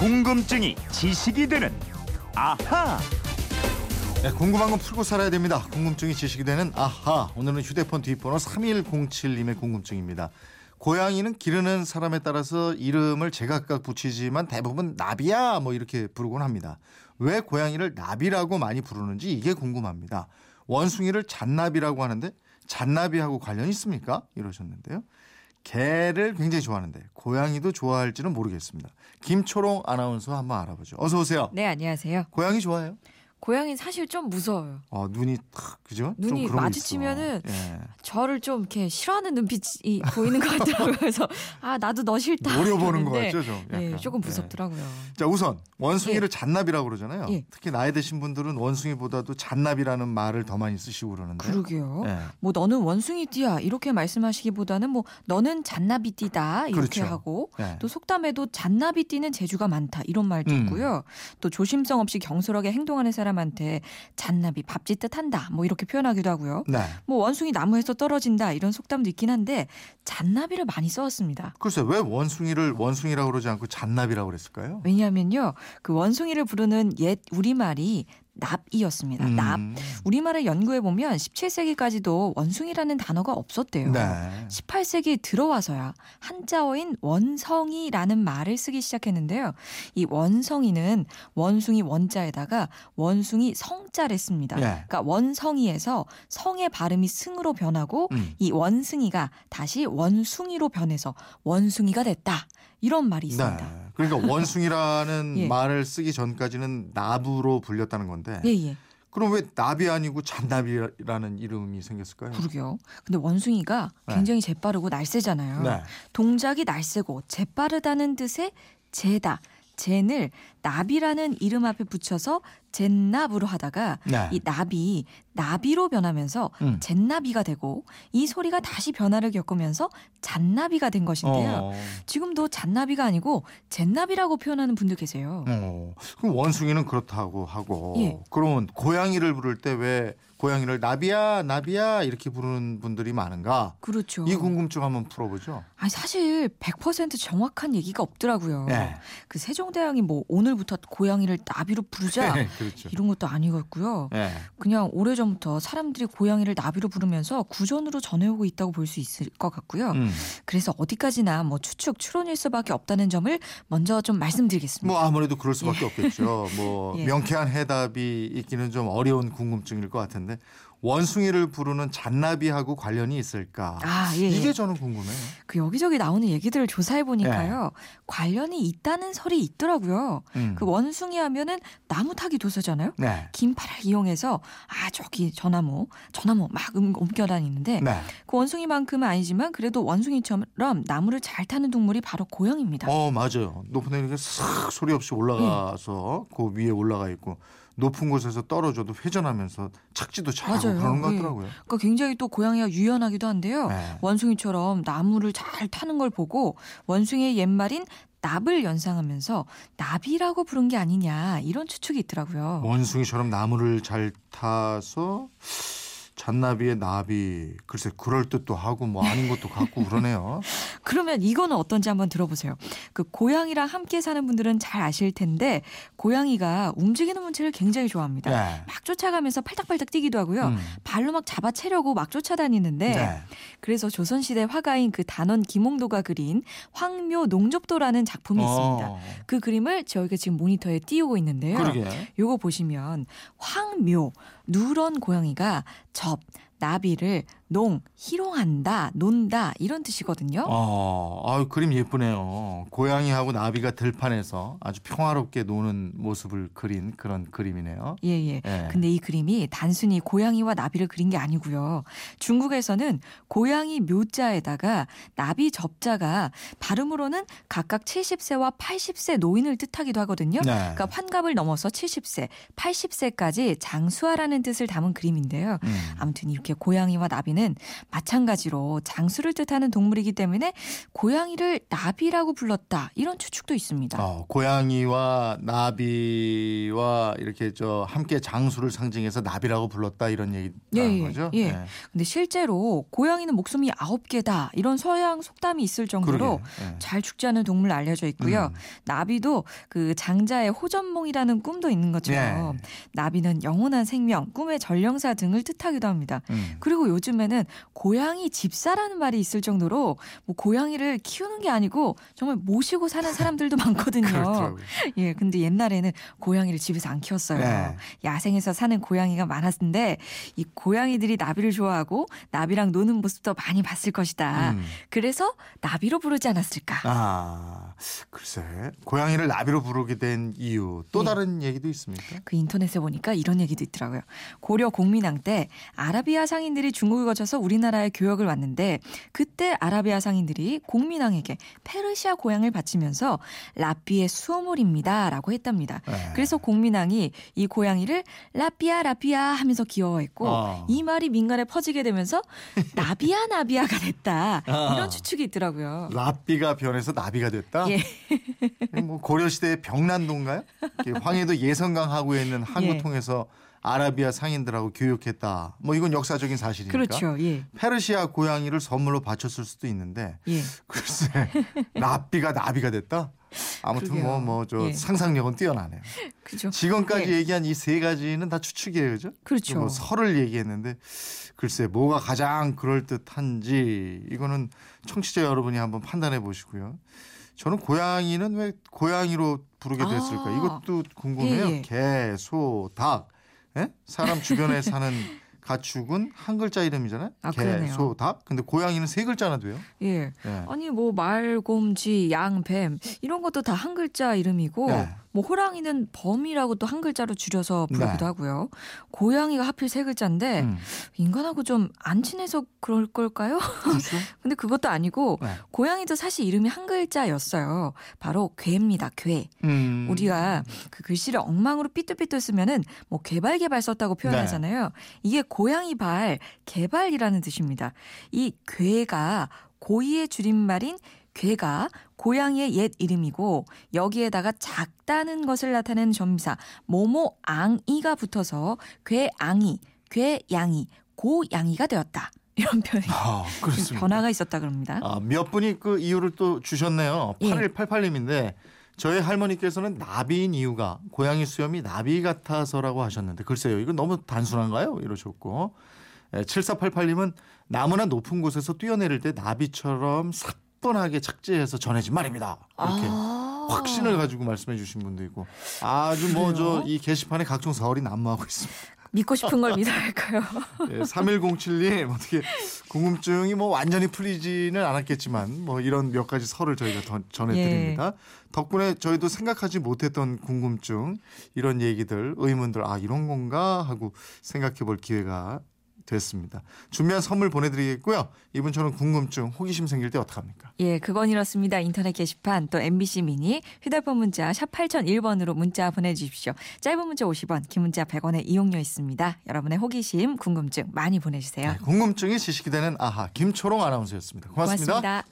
궁금증이 지식이 되는 아하. 네, 궁금한 건 풀고 살아야 됩니다. 궁금증이 지식이 되는 아하. 오늘은 휴대폰 뒷번호 3107님의 궁금증입니다. 고양이는 기르는 사람에 따라서 이름을 제각각 붙이지만 대부분 나비야 뭐 이렇게 부르곤 합니다. 왜 고양이를 나비라고 많이 부르는지 이게 궁금합니다. 원숭이를 잔나비라고 하는데 잔나비하고 관련이 있습니까? 이러셨는데요. 개를 굉장히 좋아하는데 고양이도 좋아할지는 모르겠습니다. 김초롱 아나운서 한번 알아보죠. 어서 오세요. 네, 안녕하세요. 고양이 좋아해요? 고양이 사실 좀 무서워요. 어, 눈이 탁 그죠? 좀 눈이 마주치면은. 예. 저를 좀 이렇게 싫어하는 눈빛이 보이는 것 같더라고요. 그래서 아 나도 너 싫다. 노려보는 것 같죠, 좀. 네, 약간. 조금 네. 무섭더라고요. 자 우선 원숭이를 잔나비라고 그러잖아요. 예. 특히 나이 드신 분들은 원숭이보다도 잔나비라는 말을 더 많이 쓰시고 그러는데. 그러게요. 예. 뭐 너는 원숭이띠야 이렇게 말씀하시기보다는 뭐 너는 잔나비띠다 이렇게 그렇죠. 하고 예. 또 속담에도 잔나비띠는 재주가 많다 이런 말도 음. 있고요. 또 조심성 없이 경솔하게 행동하는 사람 한테 잔나비 밥짓듯 한다 뭐 이렇게 표현하기도 하고요. 네. 뭐 원숭이 나무에서 떨어진다 이런 속담도 있긴 한데 잔나비를 많이 써왔습니다. 글쎄 왜 원숭이를 원숭이라고 그러지 않고 잔나비라고 그랬을까요? 왜냐하면요 그 원숭이를 부르는 옛 우리말이 납이었습니다. 음. 납. 우리말을 연구해 보면 17세기까지도 원숭이라는 단어가 없었대요. 네. 18세기 들어와서야 한자어인 원성이라는 말을 쓰기 시작했는데요. 이 원성이는 원숭이 원자에다가 원숭이 성자를 씁니다. 예. 그러니까 원성이에서 성의 발음이 승으로 변하고 음. 이 원승이가 다시 원숭이로 변해서 원숭이가 됐다. 이런 말이 있습니다. 네. 그러니까 원숭이라는 예. 말을 쓰기 전까지는 나부로 불렸다는 건데. 예, 예. 그럼 왜 나비 아니고 잔나비라는 이름이 생겼을까요? 그러게요. 근데 원숭이가 네. 굉장히 재빠르고 날쌔잖아요. 네. 동작이 날쌔고 재빠르다는 뜻의 재다. 젠을 나비라는 이름 앞에 붙여서 젠나비로 하다가 네. 이 나비 나비로 변하면서 음. 젠나비가 되고 이 소리가 다시 변화를 겪으면서 잔나비가 된 것인데요. 어. 지금도 잔나비가 아니고 젠나비라고 표현하는 분들 계세요. 어. 그럼 원숭이는 그렇다고 하고 예. 그러면 고양이를 부를 때 왜 고양이를 나비야 나비야 이렇게 부르는 분들이 많은가? 그렇죠. 이 궁금증 한번 풀어보죠. 아니 사실 100% 정확한 얘기가 없더라고요. 네. 그 세종대왕이 뭐 오늘부터 고양이를 나비로 부르자 그렇죠. 이런 것도 아니었고요. 네. 그냥 오래전부터 사람들이 고양이를 나비로 부르면서 구전으로 전해오고 있다고 볼 수 있을 것 같고요. 음. 그래서 어디까지나 뭐 추측 추론일 수밖에 없다는 점을 먼저 좀 말씀드리겠습니다. 뭐 아무래도 그럴 수밖에 없겠죠. 뭐 예. 명쾌한 해답이 있기는 좀 어려운 궁금증일 것 같은데 원숭이를 부르는 잔나비하고 관련이 있을까? 아, 예. 이게 저는 궁금해요. 그 여기저기 나오는 얘기들을 조사해 보니까요. 관련이 있다는 설이 있더라고요. 음. 그 원숭이 하면은 나무 타기 도서잖아요. 네. 긴 팔을 이용해서 아 저기 저나무 저나무 막 음- 옮겨 다니는데 네. 그 원숭이만큼은 아니지만 그래도 원숭이처럼 나무를 잘 타는 동물이 바로 고양이입니다. 어 맞아요. 높은 데 이렇게 싹 소리 없이 올라가서 예. 그 위에 올라가 있고 높은 곳에서 떨어져도 회전하면서 착지도 잘하고 맞아요. 그러는 것 예. 같더라고요. 그러니까 굉장히 또 고양이가 유연하기도 한데요. 네. 원숭이처럼 나무를 잘 타는 걸 보고 원숭이의 옛말인 납을 연상하면서 나비라고 부른 게 아니냐 이런 추측이 있더라고요. 원숭이처럼 나무를 잘 타서 잔나비의 나비 글쎄 그럴 듯도 하고 뭐 아닌 것도 같고 그러네요. 그러면 이거는 어떤지 한번 들어보세요. 그 고양이랑 함께 사는 분들은 잘 아실 텐데 고양이가 움직이는 문체를 굉장히 좋아합니다. 네. 막 쫓아가면서 팔딱팔딱 뛰기도 하고요. 음. 발로 막 잡아채려고 막 쫓아다니는데 네. 그래서 조선시대 화가인 그 단원 김홍도가 그린 황묘 농접도라는 작품이 있습니다. 어, 그 그림을 저희가 지금 모니터에 띄우고 있는데요. 그러게. 요거 보시면 황묘 누런 고양이가 접 나비를 농 희롱한다 논다 이런 뜻이거든요. 어, 아유 그림 예쁘네요. 고양이하고 나비가 들판에서 아주 평화롭게 노는 모습을 그린 그런 그림이네요. 예 예. 예. 근데 이 그림이 단순히 고양이와 나비를 그린 게 아니고요. 중국에서는 고양이 묘자에다가 나비 접자가 발음으로는 각각 70세와 80세 노인을 뜻하기도 하거든요. 네. 그러니까 환갑을 넘어서 70세, 80세까지 장수하라는 뜻을 담은 그림인데요. 음. 아무튼 이렇게 고양이와 나비는 요즘에는 마찬가지로 장수를 뜻하는 동물이기 때문에 고양이를 나비라고 불렀다 이런 추측도 있습니다. 어, 고양이와 나비와 이렇게 저 함께 장수를 상징해서 나비라고 불렀다 이런 얘기라는 예, 예, 거죠. 예. 네. 근데 실제로 고양이는 목숨이 아홉 개다 이런 서양 속담이 있을 정도로. 예. 잘 죽지 않은 동물 알려져 있고요. 음. 나비도 그 장자의 호전몽이라는 꿈도 있는 것처럼 예. 나비는 영원한 생명, 꿈의 전령사 등을 뜻하기도 합니다. 음. 그리고 요즘에는 고양이 집사라는 말이 있을 정도로 뭐 고양이를 키우는 게 아니고 정말 모시고 사는 사람들도 많거든요. 그렇더라고요. 예, 근데 옛날에는 고양이를 집에서 안 키웠어요. 네. 야생에서 사는 고양이가 많았는데 이 고양이들이 나비를 좋아하고 나비랑 노는 모습도 많이 봤을 것이다. 음. 그래서 나비로 부르지 않았을까? 아, 글쎄. 고양이를 나비로 부르게 된 이유 또 예. 다른 얘기도 있습니까? 그 인터넷에 보니까 이런 얘기도 있더라고요. 고려 공민왕 때 아라비아 상인들이 중국을 거쳐 서 우리나라에 교역을 왔는데 그때 아라비아 상인들이 공민왕에게 페르시아 고향을 바치면서 라삐의 수호물입니다라고 했답니다. 네. 그래서 공민왕이 이 고양이를 라삐아 라삐아 하면서 귀여워했고 어. 이 말이 민간에 퍼지게 되면서 나비야 나비야가 됐다 아. 이런 추측이 있더라고요. 라비가 변해서 나비가 됐다. 예. 뭐 고려 시대의 병난도인가요? 이렇게 황해도 예성강 하구에 있는 항구 예. 통해서 아라비아 상인들하고 교육했다. 뭐 이건 역사적인 사실이니까. 그렇죠. 예. 페르시아 고양이를 선물로 바쳤을 수도 있는데 예. 글쎄 라비가 나비가 됐다. 아무튼. 뭐 뭐저 예. 상상력은 뛰어나네요. 그죠. 지금까지 예. 얘기한 이 세 가지는 다 추측이에요, 그죠? 그렇죠. 뭐 설을 얘기했는데 글쎄 뭐가 가장 그럴 듯한지 이거는 청취자 여러분이 한번 판단해 보시고요. 저는 고양이는 왜 고양이로 부르게 됐을까? 아. 이것도 궁금해요. 예, 예. 개, 소, 닭. 예? 사람 주변에 사는 가축은 한 글자 이름이잖아요. 아, 개, 그러네요. 소, 닭. 근데 고양이는 세 글자나 돼요. 예. 예. 아니 뭐 말, 곰쥐, 양, 뱀 이런 것도 다 한 글자 이름이고 네. 뭐 호랑이는 범이라고 또 한 글자로 줄여서 부르기도 네. 하고요. 고양이가 하필 세 글자인데 음. 인간하고 좀 안 친해서 그럴 걸까요? 그렇죠? 근데 그것도 아니고 네. 고양이도 사실 이름이 한 글자였어요. 바로 괴입니다. 괴. 음. 우리가 그 글씨를 엉망으로 삐뚤삐뚤 쓰면은 뭐 개발 개발 썼다고 네. 표현하잖아요. 이게 고양이 발 개발이라는 뜻입니다. 이 괴가 고이의 줄임말인 괴가 고양이의 옛 이름이고 여기에다가 작다는 것을 나타내는 점사 모모앙이가 붙어서 괴앙이, 괴양이, 고양이가 되었다. 이런 표현이 아. 변화가 있었다 그럽니다. 아, 몇 분이 그 이유를 또 주셨네요. 예. 8188님인데 저희 할머니께서는 나비인 이유가 고양이 수염이 나비 같아서라고 하셨는데 글쎄요. 이건 너무 단순한가요? 이러셨고. 예, 7488님은 나무나 높은 곳에서 뛰어내릴 때 나비처럼 사뿐하게 착지해서 전해진 말입니다. 이렇게 아. 확신을 가지고 말씀해 주신 분도 있고 아주 뭐 저? 이 게시판에 각종 사설이 난무하고 있습니다. 믿고 싶은 걸 믿어야 할까요? 예, 3107님 어떻게 궁금증이 뭐 완전히 풀리지는 않았겠지만 뭐 이런 몇 가지 설을 저희가 더 전해드립니다. 덕분에 저희도 생각하지 못했던 궁금증 이런 얘기들 의문들 아 이런 건가 하고 생각해볼 기회가 됐습니다. 준비한 선물 보내드리겠고요. 이분 저는 궁금증 호기심 생길 때 어떡합니까? 예, 그건 이렇습니다. 인터넷 게시판 또 MBC 미니 휴대폰 문자 샵 8001번으로 문자 보내주십시오. 짧은 문자 50원, 긴 문자 100원의 이용료 있습니다. 여러분의 호기심, 궁금증 많이 보내주세요. 네, 궁금증이 지식이 되는 아하 김초롱 아나운서였습니다 고맙습니다. 고맙습니다.